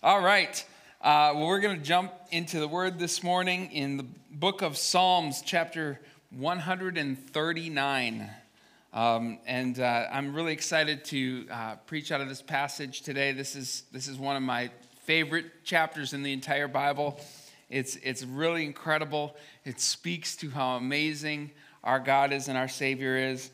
All right. Uh, well, we're going to jump into the word this morning in the book of Psalms, chapter 139. Um, and uh, I'm really excited to uh, preach out of this passage today. This is, this is one of my favorite chapters in the entire Bible. It's, it's really incredible. It speaks to how amazing our God is and our Savior is.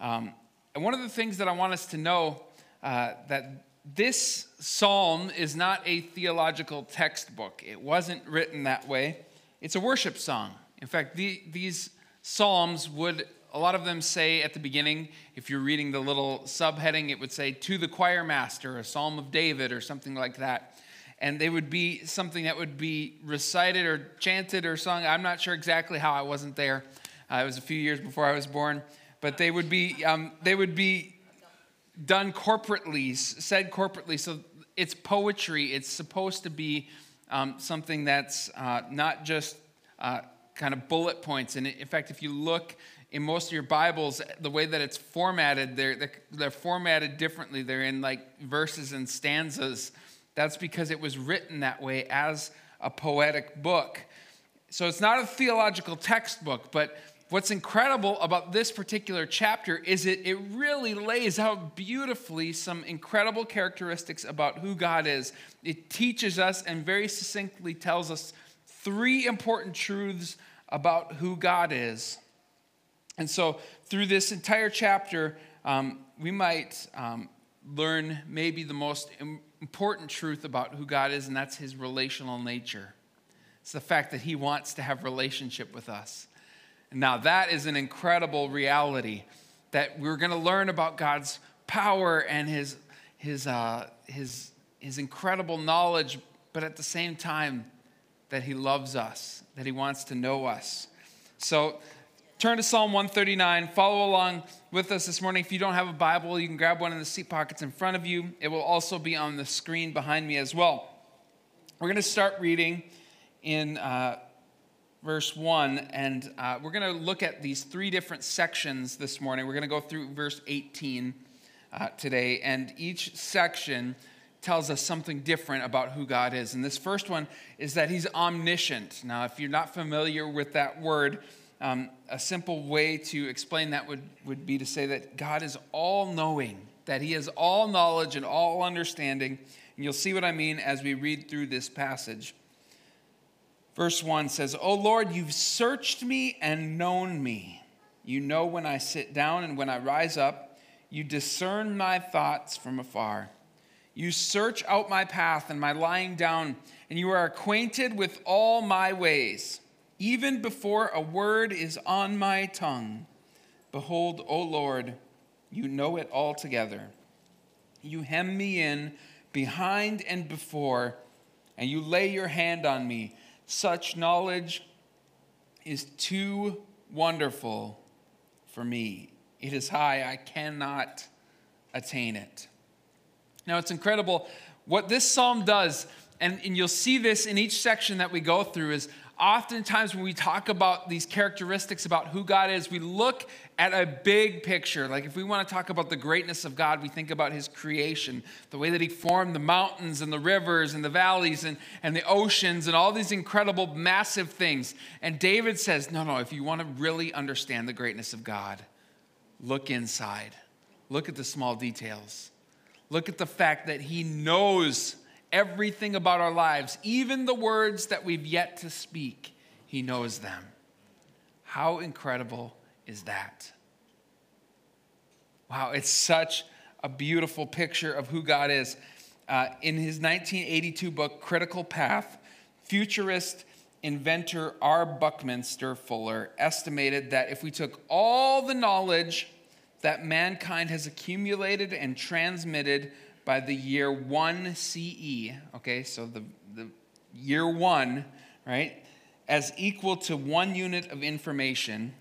Um, and one of the things that I want us to know uh, that this psalm is not a theological textbook. It wasn't written that way. It's a worship song. In fact, the, these psalms would, a lot of them say at the beginning, if you're reading the little subheading, it would say, To the choir master, a psalm of David, or something like that. And they would be something that would be recited or chanted or sung. I'm not sure exactly how I wasn't there. Uh, it was a few years before I was born. But they would be, um, they would be done corporately, said corporately. So it's poetry. It's supposed to be um, something that's uh, not just uh, kind of bullet points. And in fact, if you look in most of your Bibles, the way that it's formatted, they're, they're, they're formatted differently. They're in like verses and stanzas. That's because it was written that way as a poetic book. So it's not a theological textbook, but what's incredible about this particular chapter is it, it really lays out beautifully some incredible characteristics about who God is. It teaches us and very succinctly tells us three important truths about who God is. And so, through this entire chapter, um, we might um, learn maybe the most important truth about who God is, and that's his relational nature. It's the fact that he wants to have relationship with us. Now, that is an incredible reality that we're going to learn about God's power and his, his, uh, his, his incredible knowledge, but at the same time, that he loves us, that he wants to know us. So, turn to Psalm 139. Follow along with us this morning. If you don't have a Bible, you can grab one in the seat pockets in front of you. It will also be on the screen behind me as well. We're going to start reading in. Uh, verse 1, and uh, we're going to look at these three different sections this morning. We're going to go through verse 18 uh, today, and each section tells us something different about who God is. And this first one is that He's omniscient. Now, if you're not familiar with that word, um, a simple way to explain that would, would be to say that God is all knowing, that He has all knowledge and all understanding. And you'll see what I mean as we read through this passage. Verse 1 says, O Lord, you've searched me and known me. You know when I sit down and when I rise up. You discern my thoughts from afar. You search out my path and my lying down, and you are acquainted with all my ways. Even before a word is on my tongue, behold, O Lord, you know it altogether. You hem me in behind and before, and you lay your hand on me. Such knowledge is too wonderful for me. It is high, I cannot attain it. Now, it's incredible what this psalm does, and, and you'll see this in each section that we go through, is oftentimes when we talk about these characteristics about who God is, we look at a big picture. Like if we want to talk about the greatness of God, we think about his creation, the way that he formed the mountains and the rivers and the valleys and, and the oceans and all these incredible, massive things. And David says, no, no, if you want to really understand the greatness of God, look inside. Look at the small details. Look at the fact that he knows everything about our lives, even the words that we've yet to speak, He knows them. How incredible is that? Wow, it's such a beautiful picture of who God is. Uh, in his 1982 book, Critical Path, futurist inventor R. Buckminster Fuller estimated that if we took all the knowledge that mankind has accumulated and transmitted by the year 1 CE, okay, so the, the year 1, right, as equal to one unit of information,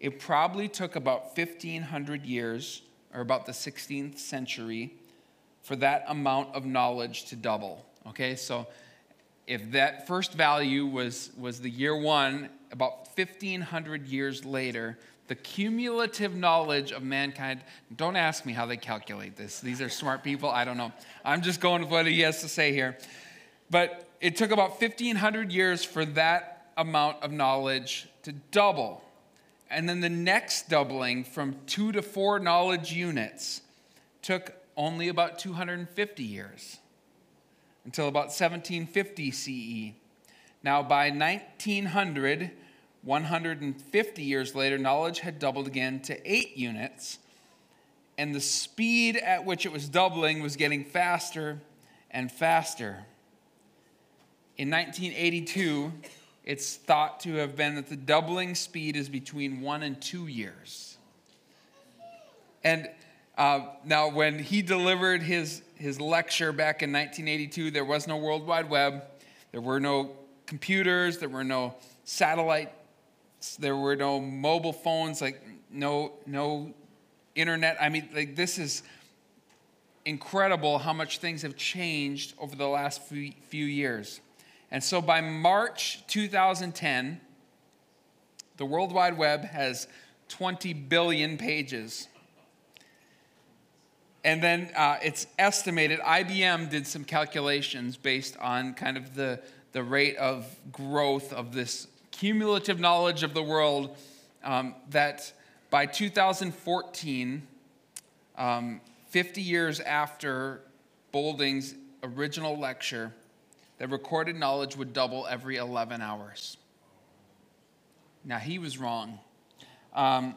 it probably took about 1,500 years, or about the 16th century, for that amount of knowledge to double. Okay, so if that first value was, was the year one, about 1,500 years later, the cumulative knowledge of mankind. Don't ask me how they calculate this. These are smart people. I don't know. I'm just going with what he has to say here. But it took about 1,500 years for that amount of knowledge to double. And then the next doubling from two to four knowledge units took only about 250 years until about 1750 CE. Now, by 1900, 150 years later, knowledge had doubled again to eight units, and the speed at which it was doubling was getting faster and faster. In 1982, it's thought to have been that the doubling speed is between one and two years. And uh, now, when he delivered his, his lecture back in 1982, there was no World Wide Web, there were no computers, there were no satellite there were no mobile phones, like no no internet. I mean, like this is incredible how much things have changed over the last few, years. And so by March 2010, the World Wide Web has 20 billion pages. And then uh, it's estimated, IBM did some calculations based on kind of the, the rate of growth of this cumulative knowledge of the world um, that by 2014, um, 50 years after Boulding's original lecture, that recorded knowledge would double every 11 hours. Now, he was wrong. Um,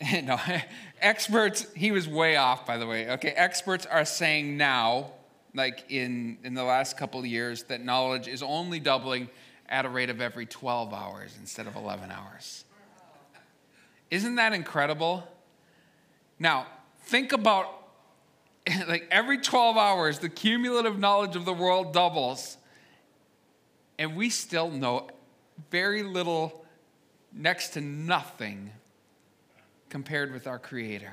no, experts, he was way off, by the way. Okay, experts are saying now, like in, in the last couple years, that knowledge is only doubling at a rate of every 12 hours instead of 11 hours. Isn't that incredible? Now, think about like every 12 hours, the cumulative knowledge of the world doubles, and we still know very little, next to nothing, compared with our Creator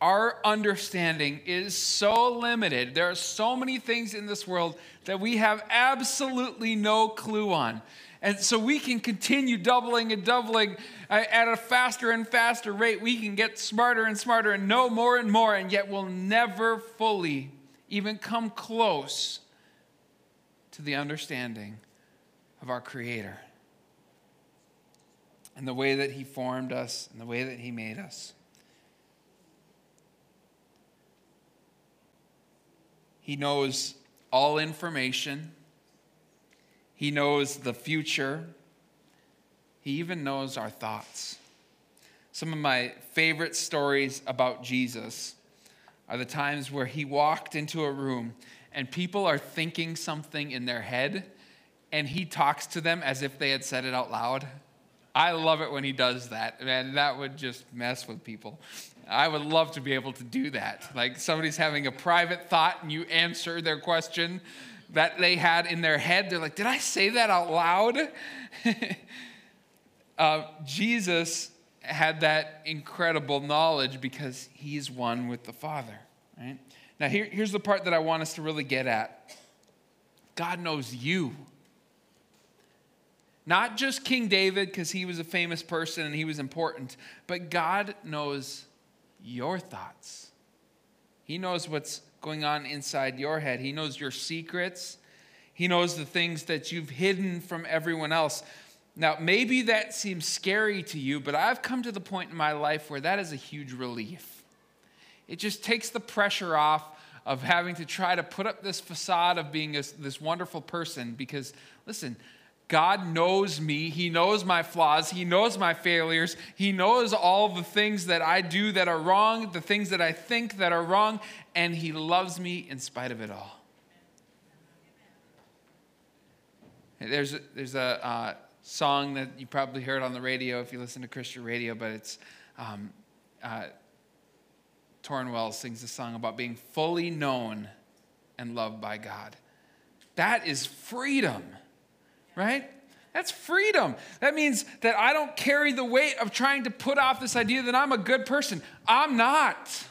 our understanding is so limited. There are so many things in this world that we have absolutely no clue on. And so we can continue doubling and doubling uh, at a faster and faster rate. We can get smarter and smarter and know more and more, and yet we'll never fully even come close to the understanding of our Creator and the way that He formed us and the way that He made us. He knows all information. He knows the future. He even knows our thoughts. Some of my favorite stories about Jesus are the times where he walked into a room and people are thinking something in their head and he talks to them as if they had said it out loud. I love it when he does that. Man, that would just mess with people. I would love to be able to do that. Like somebody's having a private thought and you answer their question that they had in their head. They're like, Did I say that out loud? uh, Jesus had that incredible knowledge because he's one with the Father, right? Now, here, here's the part that I want us to really get at God knows you. Not just King David, because he was a famous person and he was important, but God knows your thoughts. He knows what's going on inside your head. He knows your secrets. He knows the things that you've hidden from everyone else. Now, maybe that seems scary to you, but I've come to the point in my life where that is a huge relief. It just takes the pressure off of having to try to put up this facade of being a, this wonderful person because, listen, God knows me. He knows my flaws. He knows my failures. He knows all the things that I do that are wrong, the things that I think that are wrong, and He loves me in spite of it all. There's a, there's a uh, song that you probably heard on the radio if you listen to Christian radio, but it's um, uh, Tauren Wells sings a song about being fully known and loved by God. That is freedom right? That's freedom. That means that I don't carry the weight of trying to put off this idea that I'm a good person. I'm not.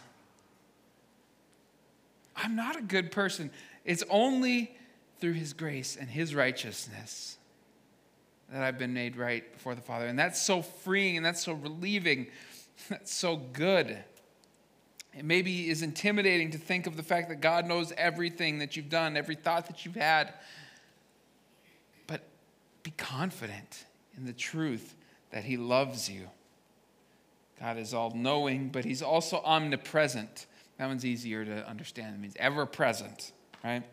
I'm not a good person. It's only through His grace and His righteousness that I've been made right before the Father. And that's so freeing and that's so relieving. That's so good. It maybe is intimidating to think of the fact that God knows everything that you've done, every thought that you've had. Be confident in the truth that He loves you. God is all knowing, but He's also omnipresent. That one's easier to understand. It means ever present, right?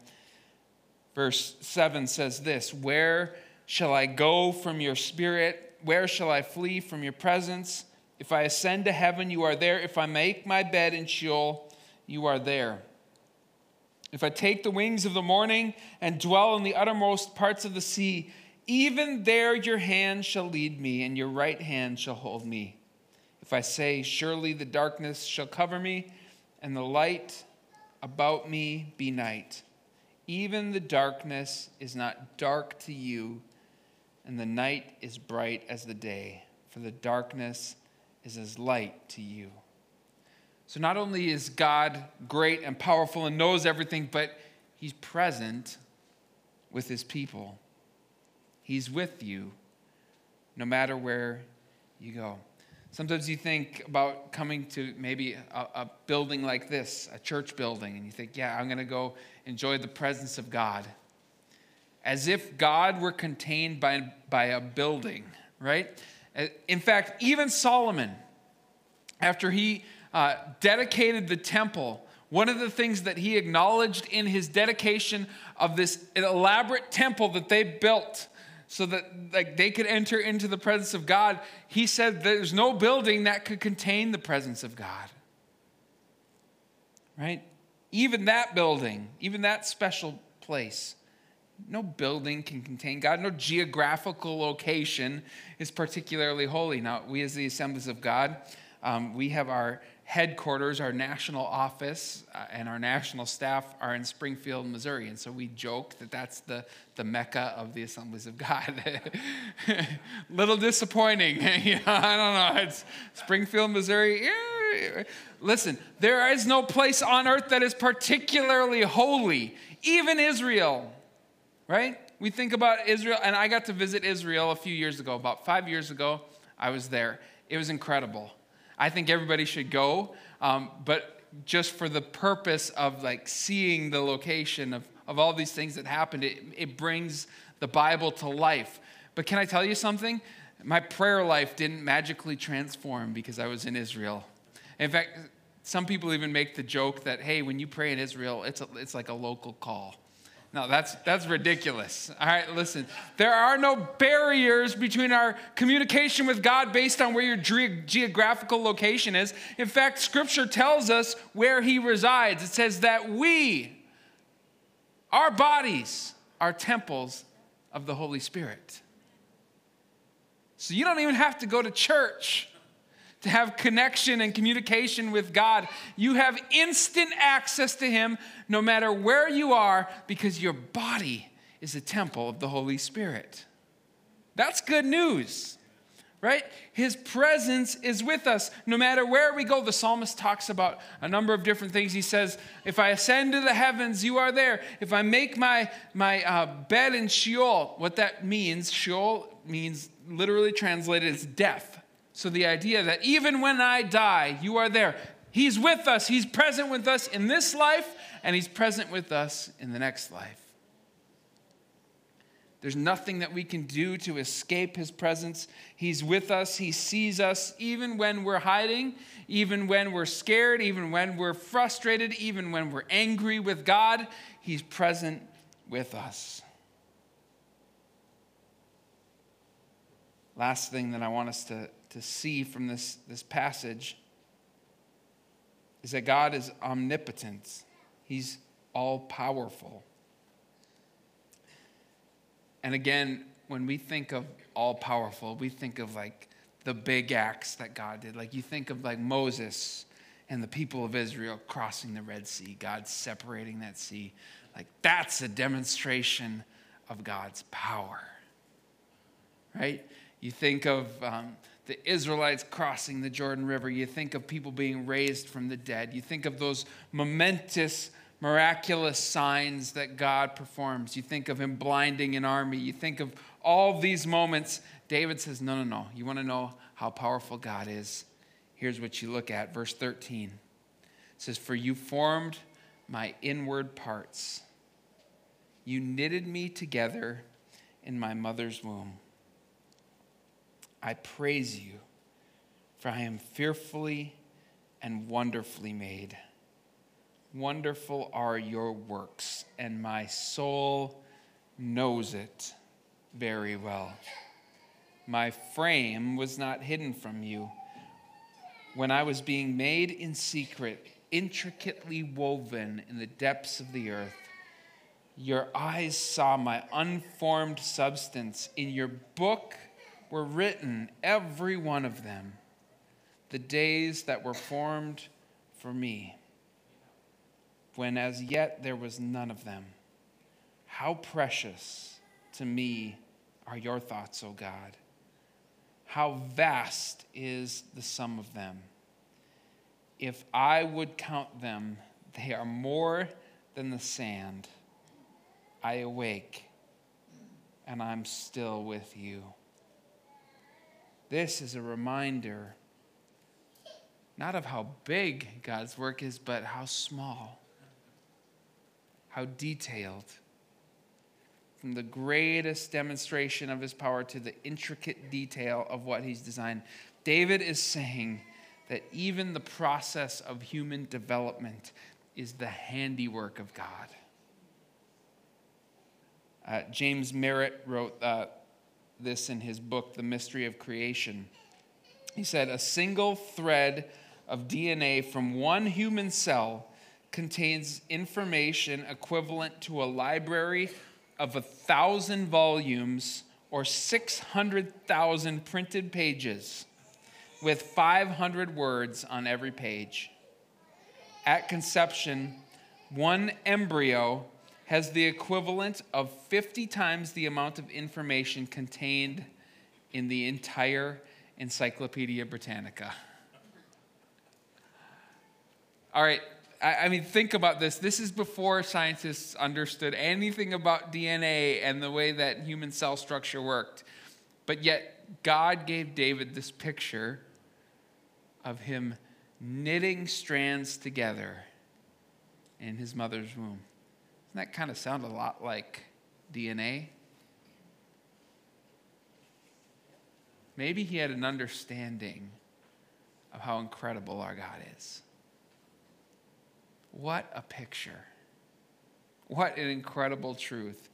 Verse 7 says this Where shall I go from your spirit? Where shall I flee from your presence? If I ascend to heaven, you are there. If I make my bed in Sheol, you are there. If I take the wings of the morning and dwell in the uttermost parts of the sea, even there your hand shall lead me, and your right hand shall hold me. If I say, Surely the darkness shall cover me, and the light about me be night, even the darkness is not dark to you, and the night is bright as the day, for the darkness is as light to you. So not only is God great and powerful and knows everything, but he's present with his people. He's with you no matter where you go. Sometimes you think about coming to maybe a, a building like this, a church building, and you think, yeah, I'm going to go enjoy the presence of God. As if God were contained by, by a building, right? Uh, in fact, even Solomon, after he uh, dedicated the temple, one of the things that he acknowledged in his dedication of this elaborate temple that they built so that like they could enter into the presence of God, he said there's no building that could contain the presence of God. Right? Even that building, even that special place no building can contain God. No geographical location is particularly holy. Now, we as the Assemblies of God, um, we have our headquarters, our national office, uh, and our national staff are in Springfield, Missouri. And so we joke that that's the, the mecca of the Assemblies of God. Little disappointing. you know, I don't know. It's Springfield, Missouri. Listen, there is no place on earth that is particularly holy, even Israel right? We think about Israel, and I got to visit Israel a few years ago. About five years ago, I was there. It was incredible. I think everybody should go, um, but just for the purpose of like seeing the location of, of all these things that happened, it, it brings the Bible to life. But can I tell you something? My prayer life didn't magically transform because I was in Israel. In fact, some people even make the joke that, hey, when you pray in Israel, it's, a, it's like a local call. No, that's, that's ridiculous. All right, listen. There are no barriers between our communication with God based on where your ge- geographical location is. In fact, Scripture tells us where He resides. It says that we, our bodies, are temples of the Holy Spirit. So you don't even have to go to church to have connection and communication with God. You have instant access to Him no matter where you are because your body is a temple of the Holy Spirit. That's good news, right? His presence is with us no matter where we go. The psalmist talks about a number of different things. He says, If I ascend to the heavens, you are there. If I make my, my uh, bed in Sheol, what that means, Sheol means literally translated as death so, the idea that even when I die, you are there. He's with us. He's present with us in this life, and He's present with us in the next life. There's nothing that we can do to escape His presence. He's with us. He sees us even when we're hiding, even when we're scared, even when we're frustrated, even when we're angry with God. He's present with us. Last thing that I want us to to see from this, this passage is that God is omnipotent, He's all powerful. And again, when we think of all powerful, we think of like the big acts that God did. Like you think of like Moses and the people of Israel crossing the Red Sea, God separating that sea. Like that's a demonstration of God's power, right? You think of um, the Israelites crossing the Jordan River. You think of people being raised from the dead. You think of those momentous, miraculous signs that God performs. You think of him blinding an army. You think of all these moments. David says, No, no, no. You want to know how powerful God is? Here's what you look at. Verse 13 it says, For you formed my inward parts, you knitted me together in my mother's womb. I praise you, for I am fearfully and wonderfully made. Wonderful are your works, and my soul knows it very well. My frame was not hidden from you. When I was being made in secret, intricately woven in the depths of the earth, your eyes saw my unformed substance. In your book were written, every one of them, the days that were formed for me when as yet there was none of them. How precious to me are your thoughts, O God. How vast is the sum of them. If I would count them, they are more than the sand. I awake and I'm still with you. This is a reminder not of how big God's work is, but how small how detailed. From the greatest demonstration of his power to the intricate detail of what he's designed. David is saying that even the process of human development is the handiwork of God. Uh, James Merritt wrote uh, this in his book, The Mystery of Creation. He said, A single thread of DNA from one human cell contains information equivalent to a library of a thousand volumes or 600,000 printed pages with 500 words on every page. At conception, one embryo has the equivalent of 50 times the amount of information contained in the entire Encyclopedia Britannica. All right, I, I mean, think about this. This is before scientists understood anything about DNA and the way that human cell structure worked. But yet, God gave David this picture of him knitting strands together in his mother's womb. Doesn't that kind of sound a lot like DNA? Maybe he had an understanding of how incredible our God is. What a picture. What an incredible truth.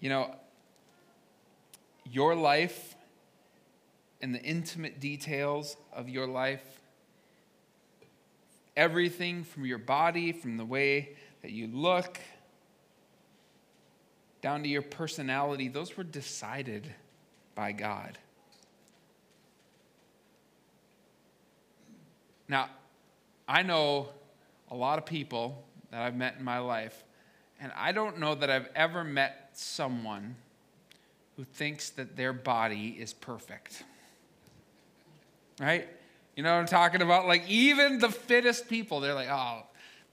You know, your life and the intimate details of your life, everything from your body, from the way that you look, down to your personality, those were decided by God. Now, I know a lot of people that I've met in my life, and I don't know that I've ever met someone who thinks that their body is perfect. Right? You know what I'm talking about? Like even the fittest people, they're like, "Oh,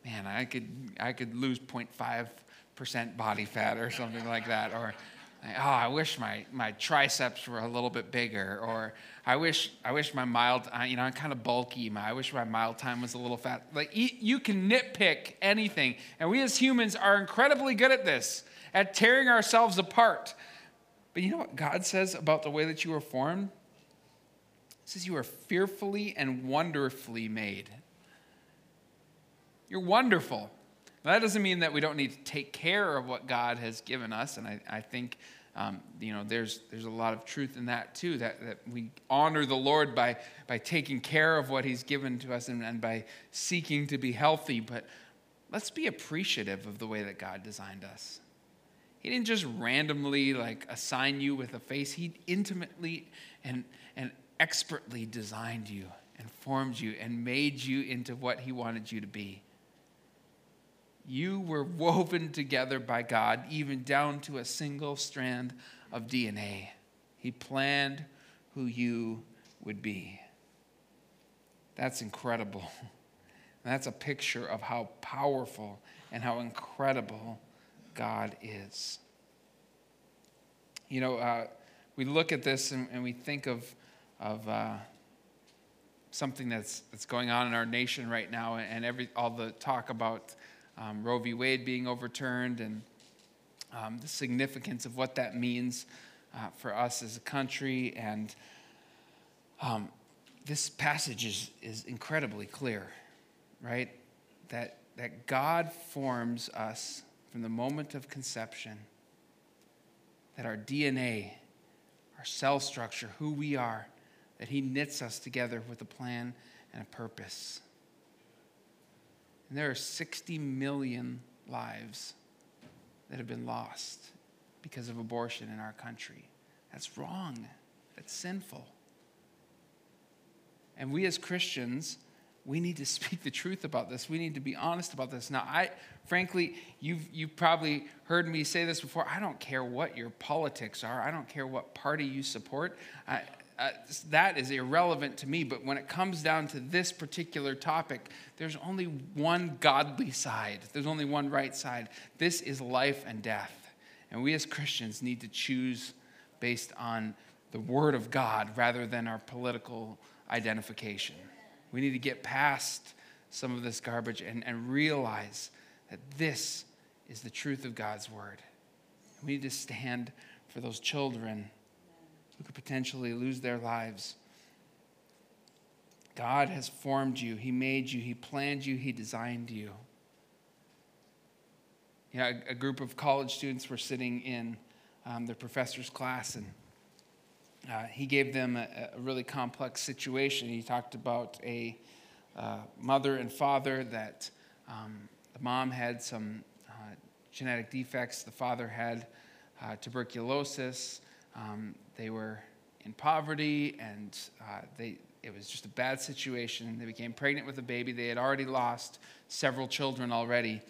man, I could I could lose 0.5% body fat or something like that or oh, I wish my, my triceps were a little bit bigger, or I wish, I wish my mild, you know, I'm kind of bulky. I wish my mild time was a little fat. Like, you can nitpick anything. And we as humans are incredibly good at this, at tearing ourselves apart. But you know what God says about the way that you were formed? He says you are fearfully and wonderfully made. You're wonderful. Now, that doesn't mean that we don't need to take care of what God has given us, and I, I think um, you know there's there's a lot of truth in that too. That, that we honor the Lord by by taking care of what He's given to us and, and by seeking to be healthy. But let's be appreciative of the way that God designed us. He didn't just randomly like assign you with a face. He intimately and and expertly designed you and formed you and made you into what He wanted you to be. You were woven together by God, even down to a single strand of DNA. He planned who you would be. That's incredible. That's a picture of how powerful and how incredible God is. You know, uh, we look at this and, and, we think of, of uh, something that's, that's going on in our nation right now and every, all the talk about um, Roe v. Wade being overturned and um, the significance of what that means uh, for us as a country. And um, this passage is, is incredibly clear, right? That, that God forms us from the moment of conception, that our DNA, our cell structure, who we are, that He knits us together with a plan and a purpose. And there are 60 million lives that have been lost because of abortion in our country. That's wrong. That's sinful. And we as Christians, we need to speak the truth about this. We need to be honest about this. Now, I frankly, you've you've probably heard me say this before. I don't care what your politics are. I don't care what party you support. I, uh, that is irrelevant to me. But when it comes down to this particular topic, there's only one godly side, there's only one right side. This is life and death. And we as Christians need to choose based on the Word of God rather than our political identification. We need to get past some of this garbage and, and realize that this is the truth of God's Word. We need to stand for those children who could potentially lose their lives. God has formed you, He made you, He planned you, He designed you. A, a group of college students were sitting in um, their professor's class, and uh, he gave them a, a, really complex situation. He talked about a uh, mother and father that um, the mom had some uh, genetic defects, the father had uh, tuberculosis. Um, they were in poverty and uh, they, it was just a bad situation. They became pregnant with a baby. They had already lost several children already.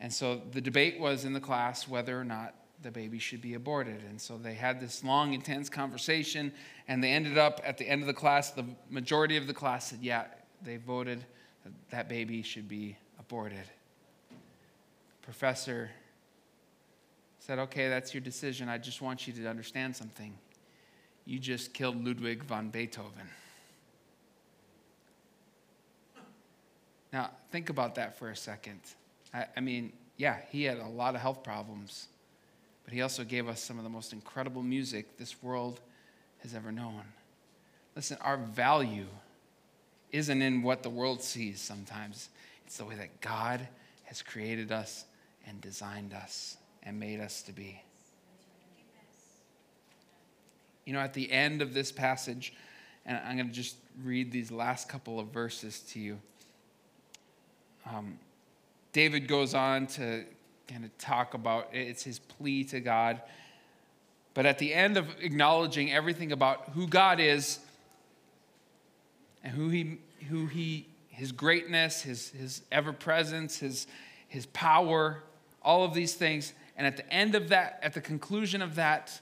And so the debate was in the class whether or not the baby should be aborted. And so they had this long, intense conversation, and they ended up at the end of the class, the majority of the class said, yeah, they voted that, that baby should be aborted. Professor said, okay, that's your decision. I just want you to understand something. You just killed Ludwig von Beethoven. Now, think about that for a second. I, I, mean, yeah, he had a lot of health problems, but he also gave us some of the most incredible music this world has ever known. Listen, our value isn't in what the world sees sometimes, it's the way that God has created us and designed us and made us to be. You know, at the end of this passage, and I'm going to just read these last couple of verses to you. Um, David goes on to kind of talk about it's his plea to God. But at the end of acknowledging everything about who God is and who he, who he his greatness, his, his ever presence, his, his power, all of these things, and at the end of that, at the conclusion of that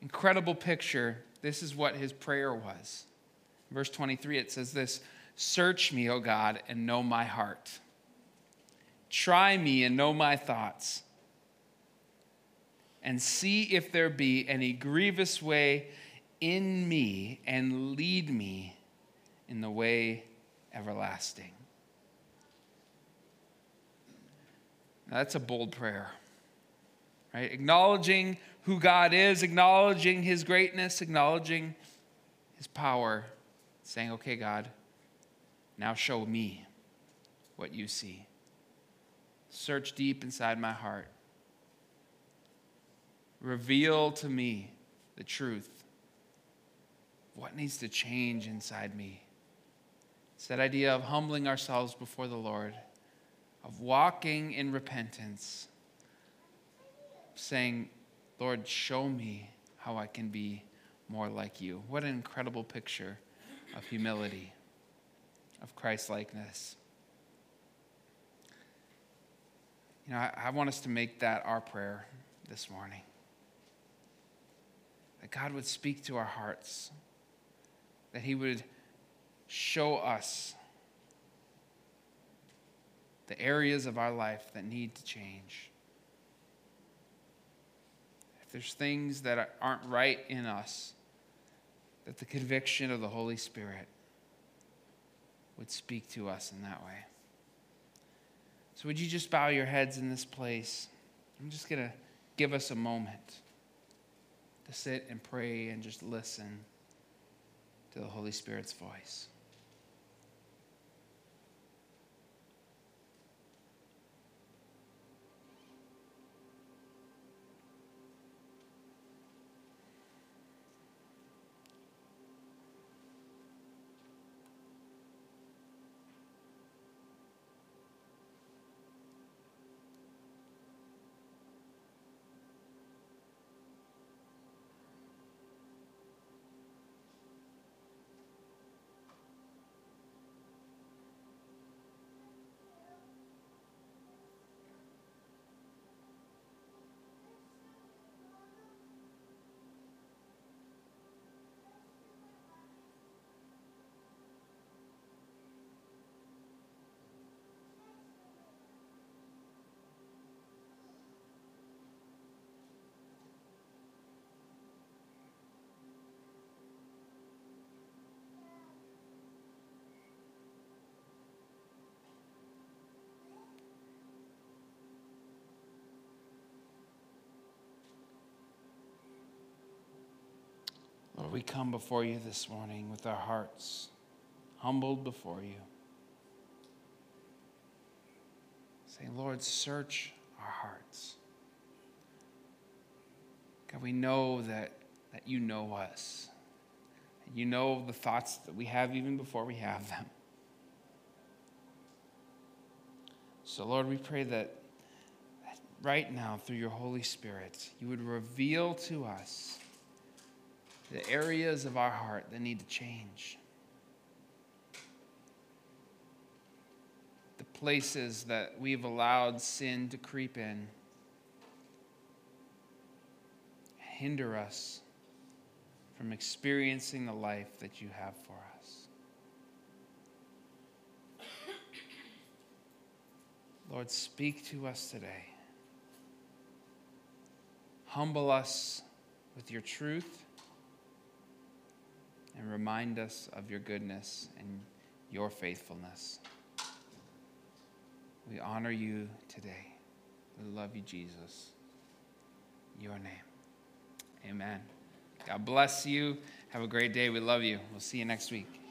incredible picture, this is what his prayer was. Verse 23, it says this Search me, O God, and know my heart. Try me and know my thoughts. And see if there be any grievous way in me, and lead me in the way everlasting. Now, that's a bold prayer right? Acknowledging who God is, acknowledging his greatness, acknowledging his power, saying, okay, God, now show me what you see. Search deep inside my heart. Reveal to me the truth. What needs to change inside me? It's that idea of humbling ourselves before the Lord, of walking in repentance saying, Lord, show me how I can be more like you. What an incredible picture of humility, of Christ likeness. You know, I, I, want us to make that our prayer this morning. That God would speak to our hearts, that He would show us the areas of our life that need to change. There's things that aren't right in us, that the conviction of the Holy Spirit would speak to us in that way. So, would you just bow your heads in this place? I'm just going to give us a moment to sit and pray and just listen to the Holy Spirit's voice. We come before you this morning with our hearts humbled before you. Say, Lord, search our hearts. God, we know that, that you know us. You know the thoughts that we have even before we have them. So, Lord, we pray that, that right now, through your Holy Spirit, you would reveal to us the areas of our heart that need to change, the places that we've allowed sin to creep in, hinder us from experiencing the life that you have for us. Lord, speak to us today. Humble us with your truth and remind us of your goodness and your faithfulness. We honor you today. We love you, Jesus. Your name. Amen. God bless you. Have a great day. We love you. We'll see you next week.